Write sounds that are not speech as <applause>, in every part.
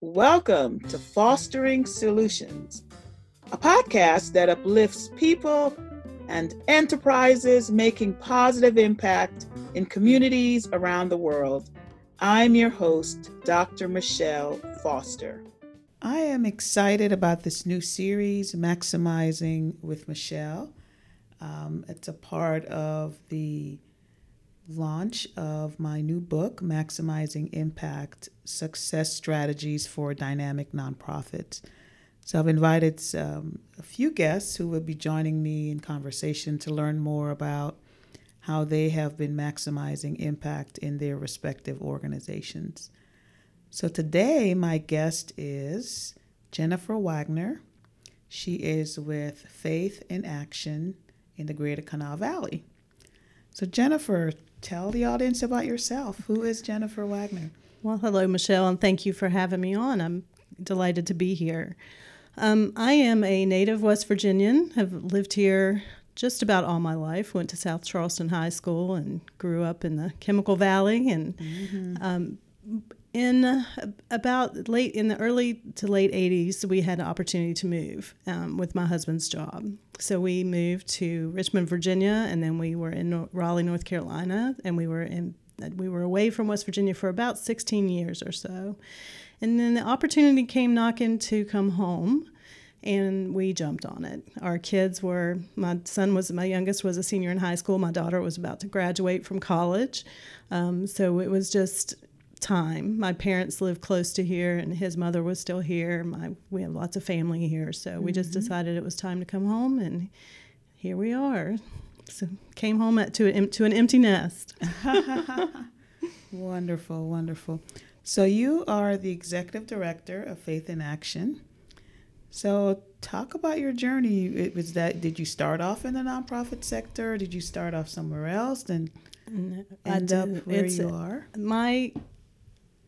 Welcome to Fostering Solutions, a podcast that uplifts people and enterprises making positive impact in communities around the world. I'm your host, Dr. Michelle Foster. I am excited about this new series, Maximizing with Michelle. Um, it's a part of the launch of my new book, Maximizing Impact Success Strategies for Dynamic Nonprofits. So I've invited um, a few guests who will be joining me in conversation to learn more about how they have been maximizing impact in their respective organizations. So today, my guest is Jennifer Waggener. She is with Faith in Action in the Greater Kanawha Valley. So, Jennifer, tell the audience about yourself. Who is Jennifer Waggener? Well, hello, Michelle, and thank you for having me on. I'm delighted to be here. Um, I am a native West Virginian, have lived here just about all my life. Went to South Charleston High School and grew up in the Chemical Valley. And mm-hmm. um, in about late in the early to late 80s we had an opportunity to move um, with my husband's job so we moved to richmond virginia and then we were in raleigh north carolina and we were in we were away from west virginia for about 16 years or so and then the opportunity came knocking to come home and we jumped on it. Our kids were my son was my youngest was a senior in high school. My daughter was about to graduate from college, um, so it was just time. My parents lived close to here, and his mother was still here. My we have lots of family here, so mm-hmm. we just mm-hmm. decided it was time to come home, and here we are. So came home at, to an to an empty nest. <laughs> wonderful, wonderful. So you are the executive director of Faith in Action. So talk about your journey. It was that did you start off in the nonprofit sector? Did you start off somewhere else and end up where it's, you are? My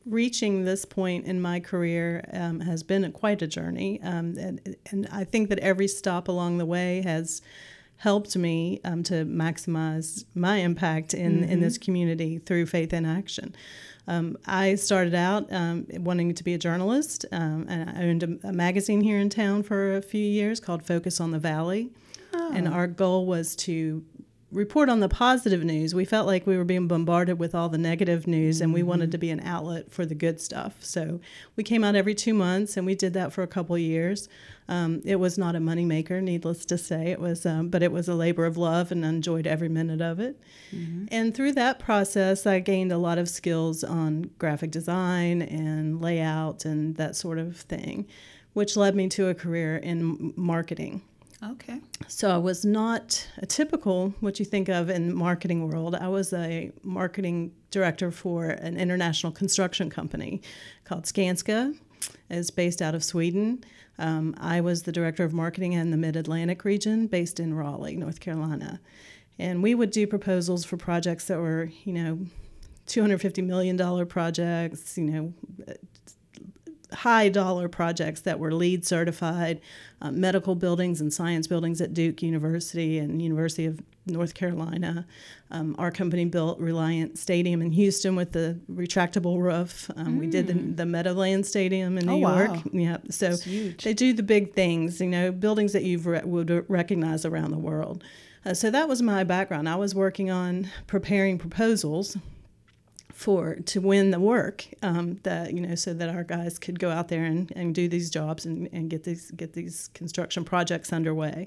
reaching this point in my career um, has been a, quite a journey, um, and, and, I think that every stop along the way has helped me um, to maximize my impact in, mm-hmm. in this community through faith in action. Um, I started out um, wanting to be a journalist, um, and I owned a, a, magazine here in town for a few years called Focus on the Valley. Oh. And our goal was to report on the positive news. We felt like we were being bombarded with all the negative news mm-hmm. and we wanted mm-hmm. to be an outlet for the good stuff. So we came out every two months and we did that for a couple years. Um, it was not a moneymaker, needless to say. It was, um, but it was a labor of love and I enjoyed every minute of it. Mm-hmm. And through that process, I gained a lot of skills on graphic design and layout and that sort of thing, which led me to a career in marketing. Okay. So I was not a typical what you think of in marketing world. I was a marketing director for an international construction company called Skanska. It's based out of Sweden. Um, I was the director of marketing in the Mid Atlantic region, based in Raleigh, North Carolina. And we would do proposals for projects that were, you know, $250 million projects, you know, high dollar projects that were LEED certified, uh, medical buildings and science buildings at Duke University and University of North Carolina. Um, our company built Reliant Stadium in Houston with the retractable roof. Um, mm. We did the, mm. the Meadowlands Stadium in New oh, York. Wow. Yeah, so they do the big things, you know, buildings that you re- would recognize around the world. Uh, so that was my background. I was working on preparing proposals for to win the work um, that you know so that our guys could go out there and, and do these jobs and, and get these get these construction projects underway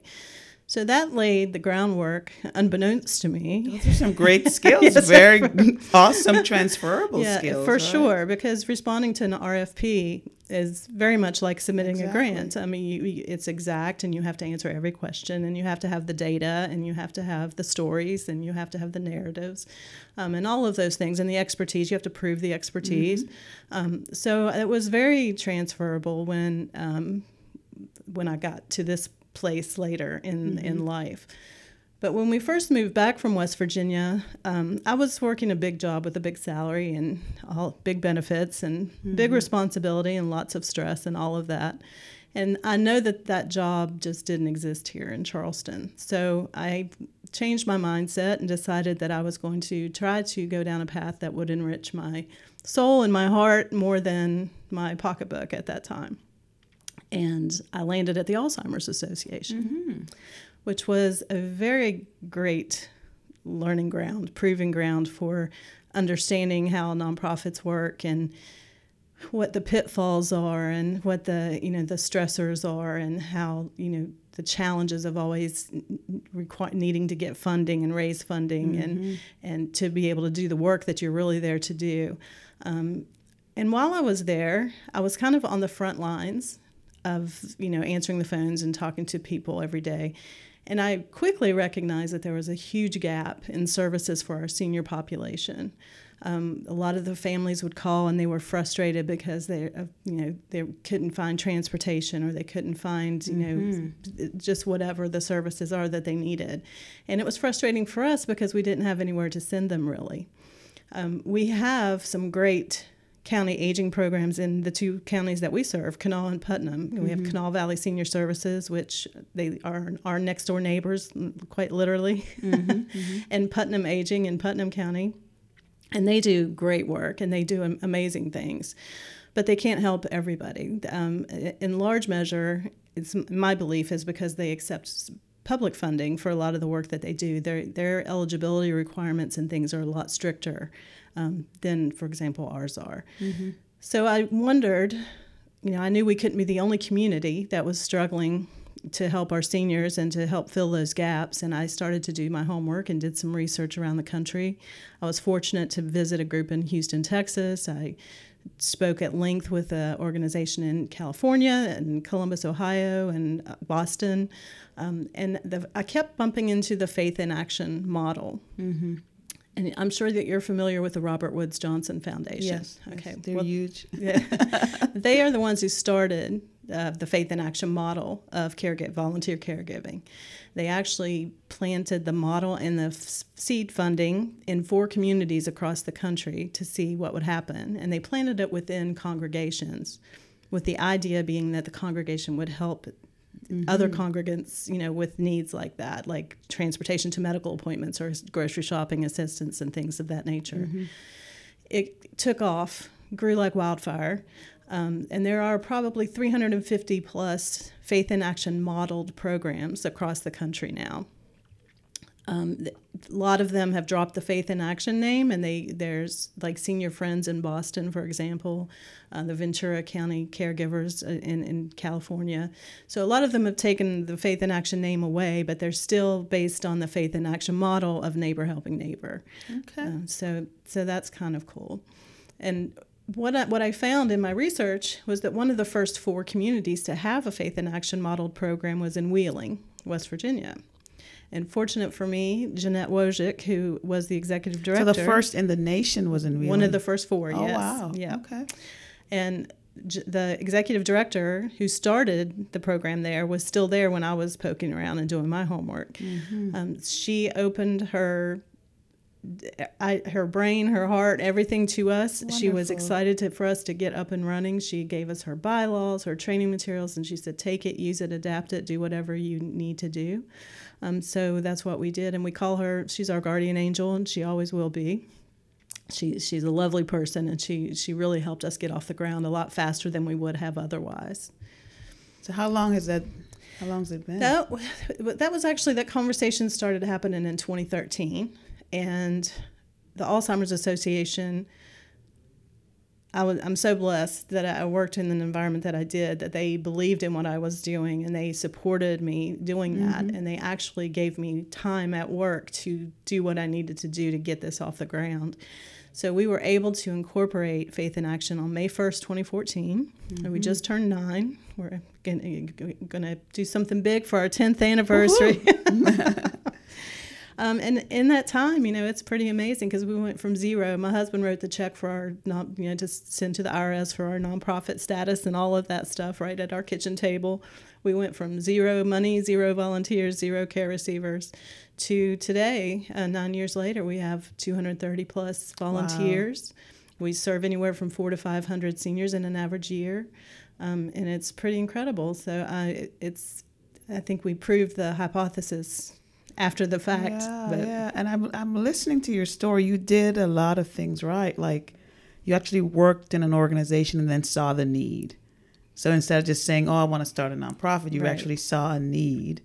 so that laid the groundwork, unbeknownst to me. Those are some great <laughs> skills, yes, very <laughs> awesome transferable yeah, skills. For right? sure, because responding to an RFP is very much like submitting exactly. a grant. I mean, you, it's exact, and you have to answer every question, and you have to have the data, and you have to have the stories, and you have to have the narratives, um, and all of those things, and the expertise. You have to prove the expertise. Mm-hmm. Um, so it was very transferable when um, when I got to this place later in mm-hmm. in life. But when we first moved back from West Virginia, um, I was working a big job with a big salary and all big benefits and mm-hmm. big responsibility and lots of stress and all of that. And I know that that job just didn't exist here in Charleston. So I changed my mindset and decided that I was going to try to go down a path that would enrich my soul and my heart more than my pocketbook at that time. And I landed at the Alzheimer's Association. Mm-hmm which was a very great learning ground, proving ground for understanding how nonprofits work and what the pitfalls are and what the you know the stressors are and how you know the challenges of always requ- needing to get funding and raise funding mm-hmm. and and to be able to do the work that you're really there to do. Um, and while I was there, I was kind of on the front lines of you know answering the phones and talking to people every day. And I quickly recognized that there was a huge gap in services for our senior population. Um, a lot of the families would call and they were frustrated because they, uh, you know, they couldn't find transportation or they couldn't find, you mm-hmm. know, just whatever the services are that they needed. And it was frustrating for us because we didn't have anywhere to send them really. Um, we have some great county aging programs in the two counties that we serve, Kanawha and Putnam. Mm-hmm. We have mm-hmm. Kanawha Valley Senior Services, which they are our next door neighbors, quite literally, mm-hmm. <laughs> mm-hmm. and Putnam Aging in Putnam County. And they do great work and they do amazing things. But they can't help everybody. Um, in large measure, it's my belief is because they accept public funding for a lot of the work that they do. Their their eligibility requirements and things are a lot stricter um, than, for example, ours are. Mm-hmm. So I wondered, you know, I knew we couldn't be the only community that was struggling to help our seniors and to help fill those gaps. And I started to do my homework and did some research around the country. I was fortunate to visit a group in Houston, Texas. I spoke at length with an organization in California and Columbus, Ohio, and uh, Boston. Um, and the, I kept bumping into the faith in action model. Mm-hmm. And I'm sure that you're familiar with the Robert Woods Johnson Foundation. Yes. Okay. Yes, they're well, huge. <laughs> yeah. they are the ones who started uh, the Faith in Action model of caregiv- volunteer caregiving. They actually planted the model and the f- seed funding in four communities across the country to see what would happen. And they planted it within congregations, with the idea being that the congregation would help mm-hmm. other congregants, you know, with needs like that, like transportation to medical appointments or grocery shopping assistance and things of that nature. Mm-hmm. It took off, grew like wildfire. Um, and there are probably 350 plus faith in action modeled programs across the country now. Um, a lot of them have dropped the Faith in Action name, and they there's like Senior Friends in Boston, for example, uh, the Ventura County Caregivers uh, in in California. So a lot of them have taken the Faith in Action name away, but they're still based on the Faith in Action model of neighbor helping neighbor. Okay. Uh, so so that's kind of cool, and what I, what I found in my research was that one of the first four communities to have a Faith in Action modeled program was in Wheeling, West Virginia. And fortunate for me, Jeanette Wojcik, who was the executive director. So the first in the nation was in Wheeling. One of the first four. Oh yes. wow. Yeah. Okay. And the executive director who started the program there was still there when I was poking around and doing my homework. Mm-hmm. Um, she opened her I, her brain, her heart, everything to us. Wonderful. She was excited to, for us to get up and running. She gave us her bylaws, her training materials, and she said, take it, use it, adapt it, do whatever you need to do. Um, so that's what we did. And we call her, she's our guardian angel, and she always will be. She, she's a lovely person, and she, she really helped us get off the ground a lot faster than we would have otherwise. So, how long has that how long has it been? That, that was actually that conversation started happening in 2013 and the Alzheimer's Association. I was, I'm so blessed that I worked in an environment that I did, that they believed in what I was doing and they supported me doing that. Mm-hmm. And they actually gave me time at work to do what I needed to do to get this off the ground. So we were able to incorporate Faith in Action on May 1st, 2014. Mm-hmm. And we just turned nine. We're going to do something big for our 10th anniversary. <laughs> Um, and in that time, you know, it's pretty amazing because we went from zero. My husband wrote the check for our, non, you know, to send to the IRS for our nonprofit status and all of that stuff right at our kitchen table. We went from zero money, zero volunteers, zero care receivers to today, uh, nine years later, we have 230 plus volunteers. Wow. We serve anywhere from four to 500 seniors in an average year. Um, and it's pretty incredible. So uh, it's, I think we proved the hypothesis after the fact. Yeah, but. yeah. And I'm, I'm listening to your story. You did a lot of things right. Like you actually worked in an organization and then saw the need. So instead of just saying, "Oh, I want to start a nonprofit," you right. actually saw a need,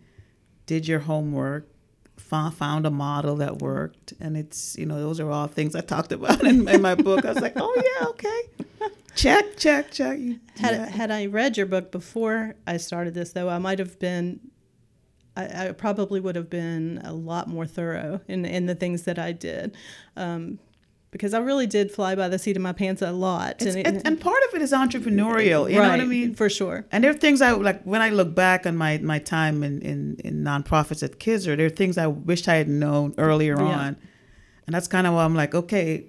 did your homework, found a model that worked, and it's you know those are all things I talked about in, in my book. I was like, "Oh yeah, okay." check, check, check. had yeah. had I read your book before I started this, though, I might have been. I, I, probably would have been a lot more thorough in in the things that I did. Um, because I really did fly by the seat of my pants a lot. And, and, and, part of it is entrepreneurial, you right, know what I mean? For sure. And there are things I like when I look back on my, my time in, in, in nonprofits at KISRA, there are things I wish I had known earlier yeah. on. And that's kind of why I'm like, okay,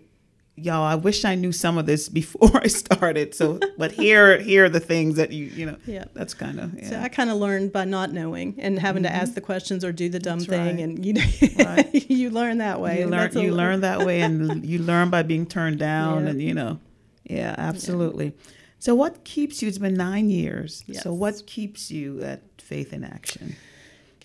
y'all, I wish I knew some of this before I started. So, but here, here are the things that you, you know, yeah, that's kind of. Yeah. So I kind of learned by not knowing and having mm-hmm. to ask the questions or do the dumb that's thing, right. and you know, right. <laughs> you learn that way. You learn, you learn that way, and you learn by being turned down, yeah. and you know, yeah, absolutely. Yeah. So, what keeps you? It's been nine years. Yes. So, what keeps you at Faith in Action?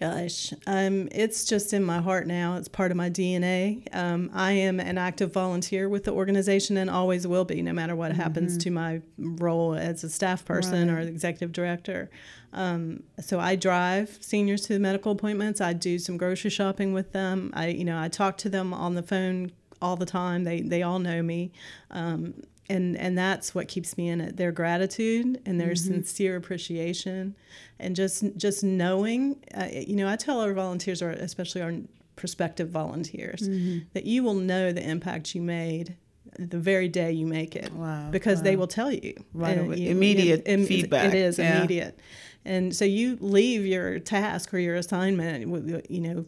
Gosh, um, it's just in my heart now. It's part of my DNA. Um, I am an active volunteer with the organization and always will be, no matter what mm-hmm. happens to my role as a staff person right. or executive director. Um, so I drive seniors to medical appointments. I do some grocery shopping with them. I, you know, I talk to them on the phone all the time. They they all know me. Um, and and that's what keeps me in it their gratitude and their mm-hmm. sincere appreciation and just just knowing uh, you know i tell our volunteers or especially our prospective volunteers mm-hmm. that you will know the impact you made the very day you make it wow, because wow. they will tell you right you, immediate it, feedback it is yeah. immediate and so you leave your task or your assignment you know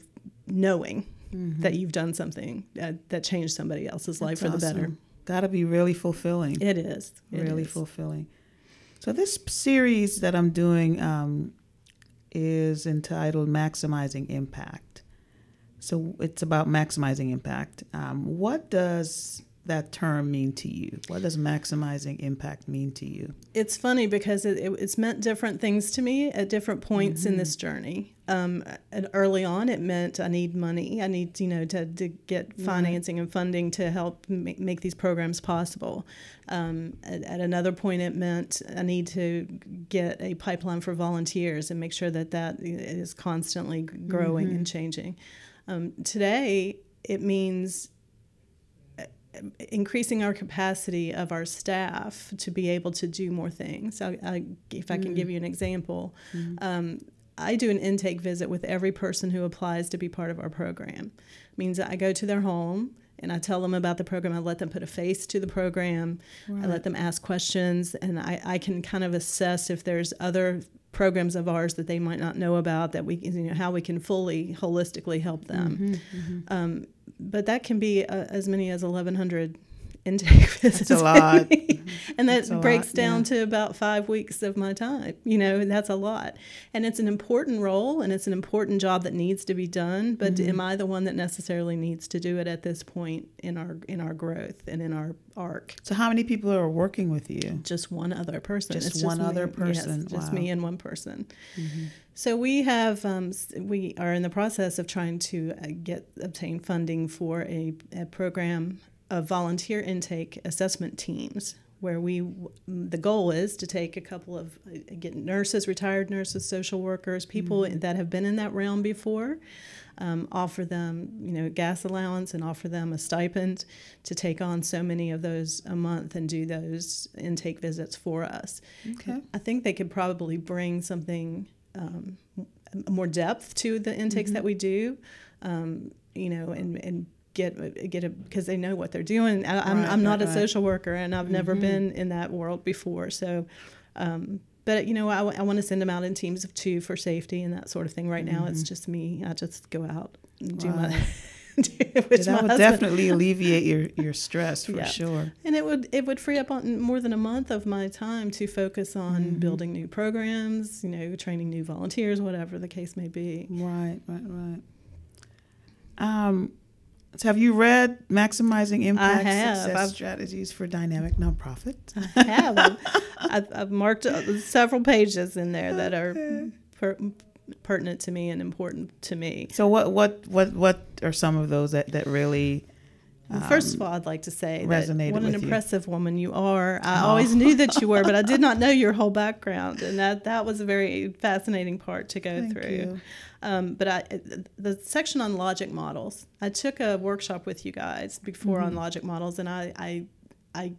knowing mm-hmm. that you've done something that, that changed somebody else's life for the awesome. better got to be really fulfilling. It is. It really is. fulfilling. So this series that I'm doing um, is entitled "Maximizing Impact." So it's about maximizing impact. Um, what does that term mean to you? What does maximizing impact mean to you? It's funny because it, it, it's meant different things to me at different points mm-hmm. in this journey. Um, and early on, it meant I need money. I need, you know, to, to get financing and funding to help make, make these programs possible. Um, at, at, another point, it meant I need to get a pipeline for volunteers and make sure that that is constantly growing mm-hmm. and changing. Um, today, it means increasing our capacity of our staff to be able to do more things. I, I, if I can mm. give you an example, mm. um, I do an intake visit with every person who applies to be part of our program. It means I go to their home and I tell them about the program. I let them put a face to the program. Right. I let them ask questions, and I, I can kind of assess if there's other programs of ours that they might not know about that we you know how we can fully holistically help them mm-hmm, mm-hmm. Um, but that can be uh, as many as 1100 <laughs> intake visits. That's a lot. and that breaks lot, down yeah. to about five weeks of my time. You know, that's a lot. And it's an important role and it's an important job that needs to be done. But mm-hmm. am I the one that necessarily needs to do it at this point in our in our growth and in our arc? So how many people are working with you? Just one other person. Just it's one just other me. person. Yes, just me and one person. Mm-hmm. So we have um, we are in the process of trying to uh, get obtain funding for a, a program of volunteer intake assessment teams where we the goal is to take a couple of get nurses retired nurses social workers people mm-hmm. that have been in that realm before um, offer them you know gas allowance and offer them a stipend to take on so many of those a month and do those intake visits for us okay i think they could probably bring something um, more depth to the intakes mm-hmm. that we do um, you know and, and get get it because they know what they're doing. I, am right, I'm not right, a social worker, and I've mm-hmm. never been in that world before. So, um, but you know, I, I want to send them out in teams of two for safety and that sort of thing. Right mm-hmm. now, it's mm-hmm. just me. I just go out. and do my. Right. <laughs> which that would husband- definitely <laughs> alleviate your, your stress for Yeah. sure. And it would it would free up on more than a month of my time to focus on Mm-hmm. building new programs, you know, training new volunteers, whatever the case may be. Right, right, right. Um, so have you read Maximizing Impact. Success I've- Strategies for Dynamic Nonprofits? I have. I've, <laughs> I've, I've marked uh, several pages in there that are per, pertinent to me and important to me. So what what what what are some of those that, that really Well, First of all, I'd like to say that Um, what an with you. impressive woman you are. I Oh. always knew that you were, but I did not know your whole <laughs> background, and that that was a very fascinating part to go Thank through. Um, but I, the section on logic models, I took a workshop with you guys before Mm-hmm. on logic models, and I, I, I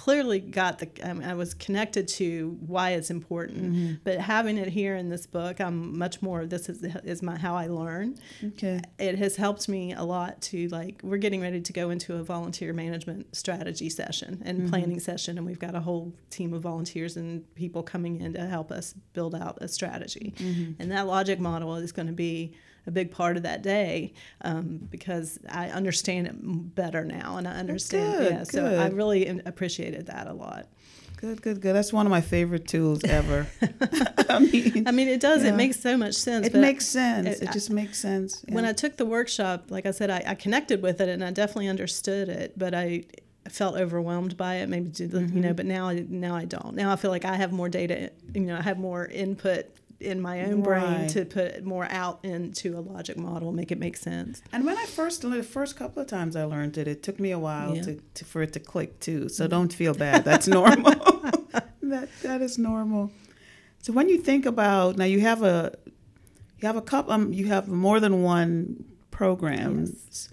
clearly got the. I, mean, I was connected to why it's important, Mm-hmm. but having it here in this book, I'm much more. This is is my how I learn okay. it has helped me a lot to like we're getting ready to go into a volunteer management strategy session and planning session and we've got a whole team of volunteers and people coming in to help us build out a strategy and that logic model is going to be a big part of that day um, because I understand it better now and I understand good, yeah so I really appreciated that a lot Good, good, good. That's one of my favorite tools ever. <laughs> <laughs> I mean, I mean it does Yeah. it makes so much sense it makes sense. it- It, just makes sense. when. I took the workshop, like I said, I, I connected with it and I definitely understood it, but I felt overwhelmed by it. Maybe you Mm-hmm. know, but now now I don't. Now I feel like I have more data. You know, I have more input in my own brain to put more out into a logic model, make it make sense. And when I first the first couple of times I learned it, it took me a while Yeah. to, to for it to click too. So don't feel bad. That's <laughs> normal. <laughs> that that is normal. So when you think about now, you have a you have a couple. Um, you have more than one programs.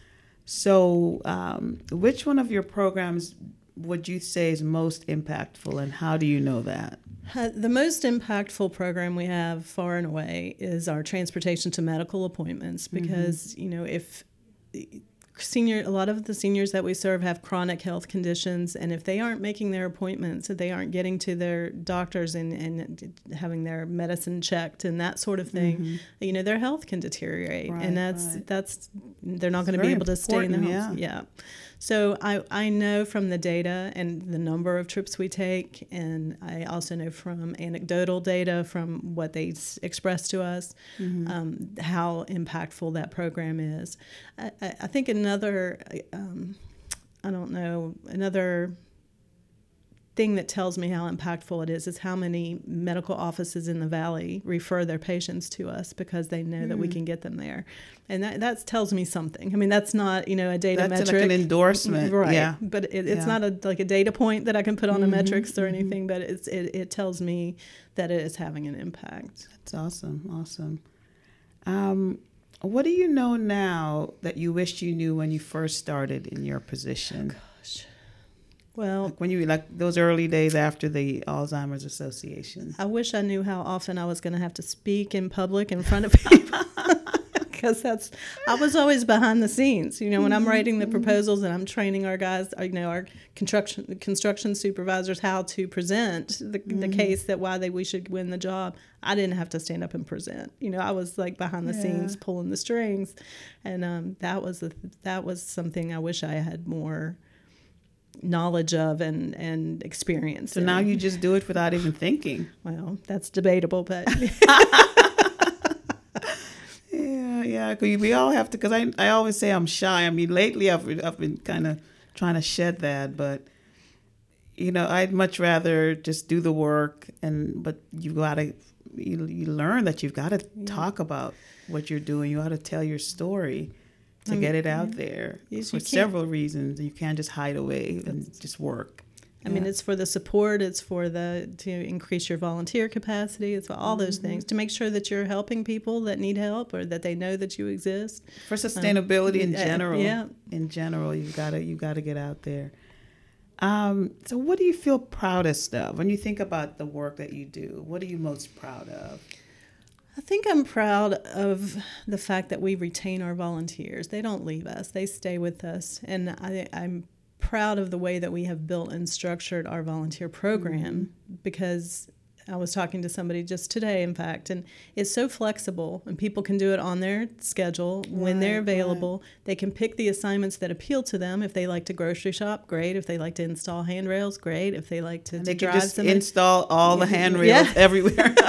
So um, which one of your programs would you say is most impactful, and how do you know that? Uh, the most impactful program we have, far and away, is our transportation to medical appointments Mm-hmm. because you know if senior a lot of the seniors that we serve have chronic health conditions and if they aren't making their appointments if they aren't getting to their doctors and, and having their medicine checked and that sort of thing you know their health can deteriorate Mm-hmm. Right, and that's right. that's they're not going to be able to stay in their important, homes yeah so I, I know from the data and the number of trips we take, and I also know from anecdotal data from what they s- express to us, um, how impactful that program is. I, I I think another, um, I don't know, another thing that tells me how impactful it is is how many medical offices in the valley refer their patients to us because they know that we can get them there and that, that tells me something i mean that's not you know a data That's metric like an endorsement. right Yeah. but it, it's Yeah. Mm-hmm, not a like a data point that i can put on a metrics or anything but it's it, it tells me that it is having an impact That's awesome. Awesome. Um, what do you know now that you wished you knew when you first started in your position? Well Like when you like those early days after the Alzheimer's Association. I wish I knew how often I was going to have to speak in public in front of people. <laughs> Because that's, I was always behind the scenes. You know, when I'm writing the proposals and I'm training our guys, you know, our construction construction supervisors how to present the, the case that why they we should win the job. I didn't have to stand up and present. You know, I was like behind the scenes pulling the strings, and um, that was a, that was something I wish I had more knowledge of and and experience. So in. now you just do it without even thinking. <laughs> well, that's debatable, but. <laughs> Yeah, yeah. 'cause we all have to. Because I, I always say I'm shy. I mean, lately I've, I've been kind of trying to shed that, but you know, I'd much rather just do the work. And but you've gotta, you, you learn that you've got to talk about what you're doing. You got to tell your story to get it out there Yes, for several reasons. You can't just hide away and just work. I mean, it's for the support. It's for the to increase your volunteer capacity. It's for all those things to make sure that you're helping people that need help or that they know that you exist. for sustainability in yeah, general. yeah. In general, you've got to you got to get out there. Um, so, what do you feel proudest of when you think about the work that you do? What are you most proud of? I think I'm proud of the fact that we retain our volunteers. They don't leave us; they stay with us, and I, I'm proud of the way that we have built and structured our volunteer program mm-hmm. because I was talking to somebody just today, in fact, and it's so flexible, and people can do it on their schedule when they're Right, right. available. They can pick the assignments that appeal to them. If they like to grocery shop, great. If they like to install handrails, great. If they like to, to they can drive just somebody, install all the handrails Yeah. everywhere. <laughs>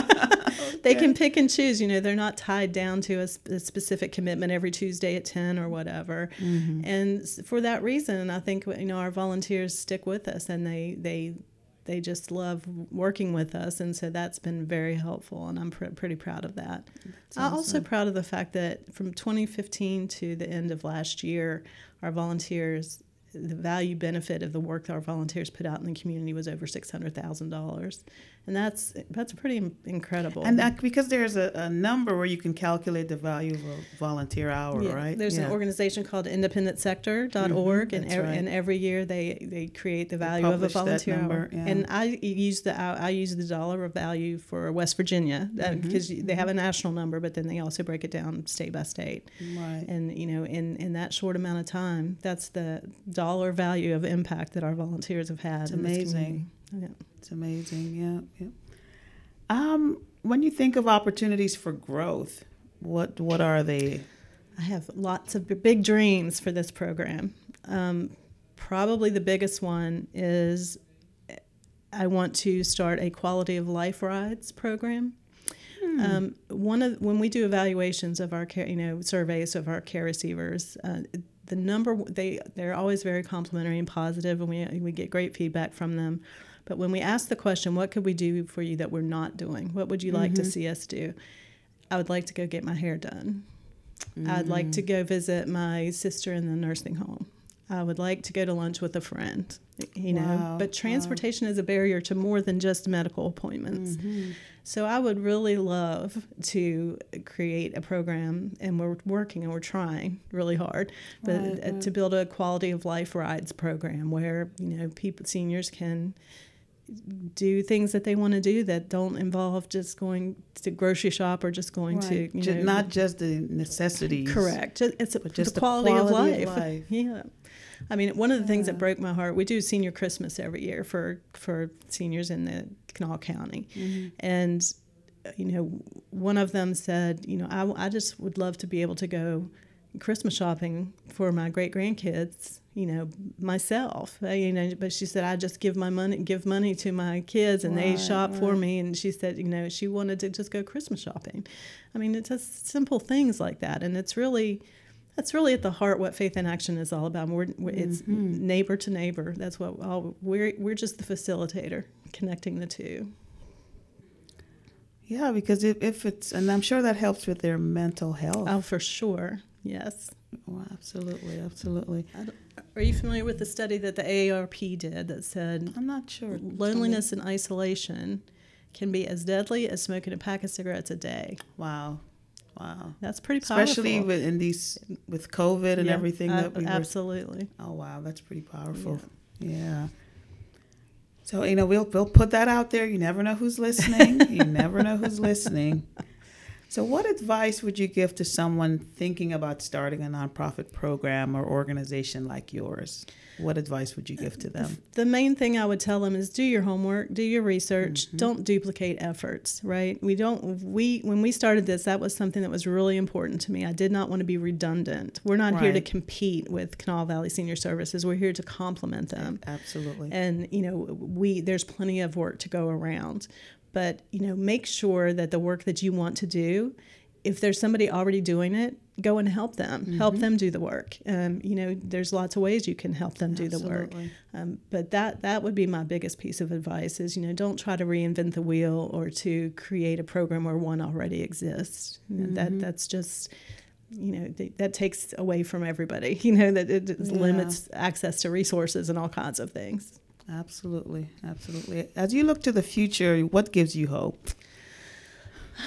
<laughs> they can pick and choose. You know, they're not tied down to a, sp- a specific commitment every Tuesday at ten or whatever. Mm-hmm. And for that reason, I think you know our volunteers stick with us, and they they they just love working with us, and so that's been very helpful, and I'm pr- pretty proud of that. I'm also proud of the fact that from 2015 to the end of last year, our volunteers. The value benefit of the work that our volunteers put out in the community was over six hundred thousand dollars, and that's that's pretty incredible. And that, because there's a, a number where you can calculate the value of a volunteer hour, Yeah, right? There's Yeah. an organization called independentsector.org, mm-hmm, and, that's ev- right. and every year they, they create the value of a volunteer hour. yeah. And I use the I use the dollar of value for West Virginia uh, Mm-hmm, because they have mm-hmm. a national number, but then they also break it down state by state. Right. And you know, in in that short amount of time, that's the dollar value of impact that our volunteers have had. It's amazing. It's amazing. Yeah, yeah. Um, when you think of opportunities for growth, what what are they? I have lots of big dreams for this program. Um, probably the biggest one is I want to start a quality of life rides program. Um, one of when we do evaluations of our care, you know, surveys of our care receivers, uh, the number they they're always very complimentary and positive, and we we get great feedback from them. But when we ask the question, "What could we do for you that we're not doing? What would you like to mm-hmm. see us do?" I would like to go get my hair done. I'd like to mm. go visit my sister in the nursing home. I would like to go to lunch with a friend, you know. Wow, But transportation is a barrier to more than just medical appointments. Mm-hmm. So I would really love to create a program, and we're working and we're trying really hard, but Right, uh, to build a quality of life rides program where you know people seniors can do things that they want to do that don't involve just going to grocery shop or just going to Right. you Ju- know not just the necessities. correct it's a, just the the quality, quality of, of life. life. <laughs> yeah i mean one of the things that broke my heart we do senior christmas every year for for seniors in the kanawha county Mm-hmm. and you know one of them said you know I, I just would love to be able to go christmas shopping for my great grandkids you know myself. Uh, you know but she said i just give my money give money to my kids and they Right, shop for me. And she said you know she wanted to just go christmas shopping. I mean it's just simple things like that. And it's really that's really at the heart what faith in action is all about. We're, we're, it's Mm-hmm. neighbor to neighbor. That's what all, we're we're just the facilitator connecting the two. Yeah, because if, if it's, and I'm sure that helps with their mental health. oh for sure. Yes. Oh, absolutely, absolutely. Are you familiar with the study that the AARP did that said I'm not sure. loneliness and isolation can be as deadly as smoking a pack of cigarettes a day Wow, wow. that's pretty powerful Especially with in these with COVID and Yeah, everything that we were absolutely Oh wow, that's pretty powerful. Yeah. So you know we'll we'll put that out there. You never know who's listening. you never know who's listening. <laughs> So what advice would you give to someone thinking about starting a nonprofit program or organization like yours? What advice would you give to them? the main thing I would tell them is do your homework, do your research, Mm-hmm. don't duplicate efforts, right? We don't we when we started this, that was something that was really important to me. I did not want to be redundant. We're not here to compete with Kanawha Valley Senior Services. We're here to complement them. Absolutely. And you know, we there's plenty of work to go around. But, you know, make sure that the work that you want to do, if there's somebody already doing it, go and help them. Help Mm-hmm. them do the work. Um, you know, there's lots of ways you can help them do the work. Um, but that that would be my biggest piece of advice is you know don't try to reinvent the wheel or to create a program where one already exists. You know, Mm-hmm. That that's just you know th- that takes away from everybody. <laughs> You know that it Yeah. limits access to resources and all kinds of things. Absolutely. Absolutely. As you look to the future, what gives you hope?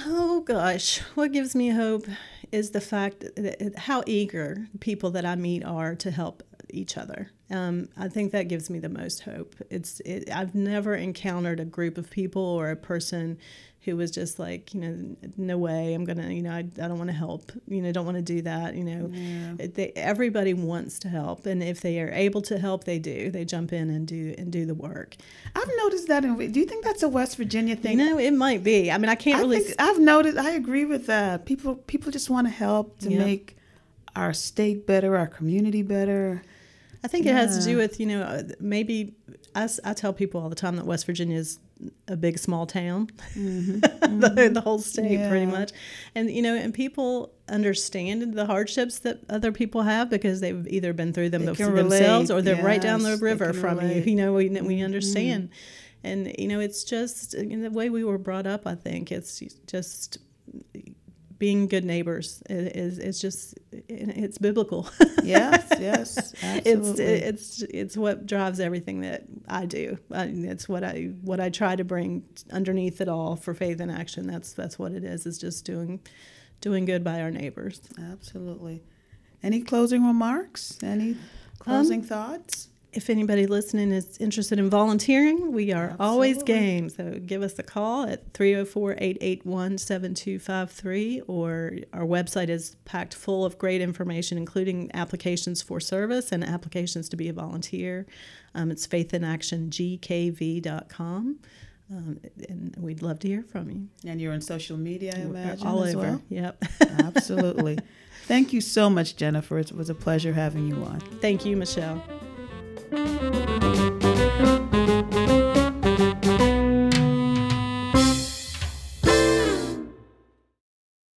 Oh gosh, what gives me hope is the fact that how eager people that I meet are to help each other um, I think that gives me the most hope. It's it, I've never encountered a group of people or a person who was just like, you know, no way, I'm gonna, you know, I, I don't want to help, you know, don't want to do that, you know. Yeah. They, everybody wants to help, and if they are able to help, they do. They jump in and do and do the work. I've noticed that. In, do you think that's a West Virginia thing? No, it might be. I mean, I can't I really. think I've noticed. I agree with that. People people just want to help to Yeah. make our state better, our community better. I think it has to do with you know uh, maybe I tell people all the time that West Virginia is a big small town, <laughs> the, the whole state pretty Mm-hmm. Much, and you know and people understand the hardships that other people have because they've either been through them They themselves relate, or they're right down the river from relate. Mm-hmm. you. You know we we understand, and you know it's just in the way we were brought up. I think it's just being good neighbors is is just it's biblical. <laughs> Yes, yes, it's absolutely. it's it's what drives everything that I do. I, it's what I what I try to bring underneath it all for faith and action. That's that's what it is. Is just doing doing good by our neighbors. Absolutely. Any closing remarks? Any um, closing thoughts? If anybody listening is interested in volunteering, we are always game. So give us a call at 304 881 7253, or our website is packed full of great information, including applications for service and applications to be a volunteer. Um, it's faithinactiongkv.com. Um, and we'd love to hear from you. And you're on social media, I imagine, all over. well. Yep. Absolutely. <laughs> Thank you so much, Jennifer. It was a pleasure having you on. Thank you, Michelle. Música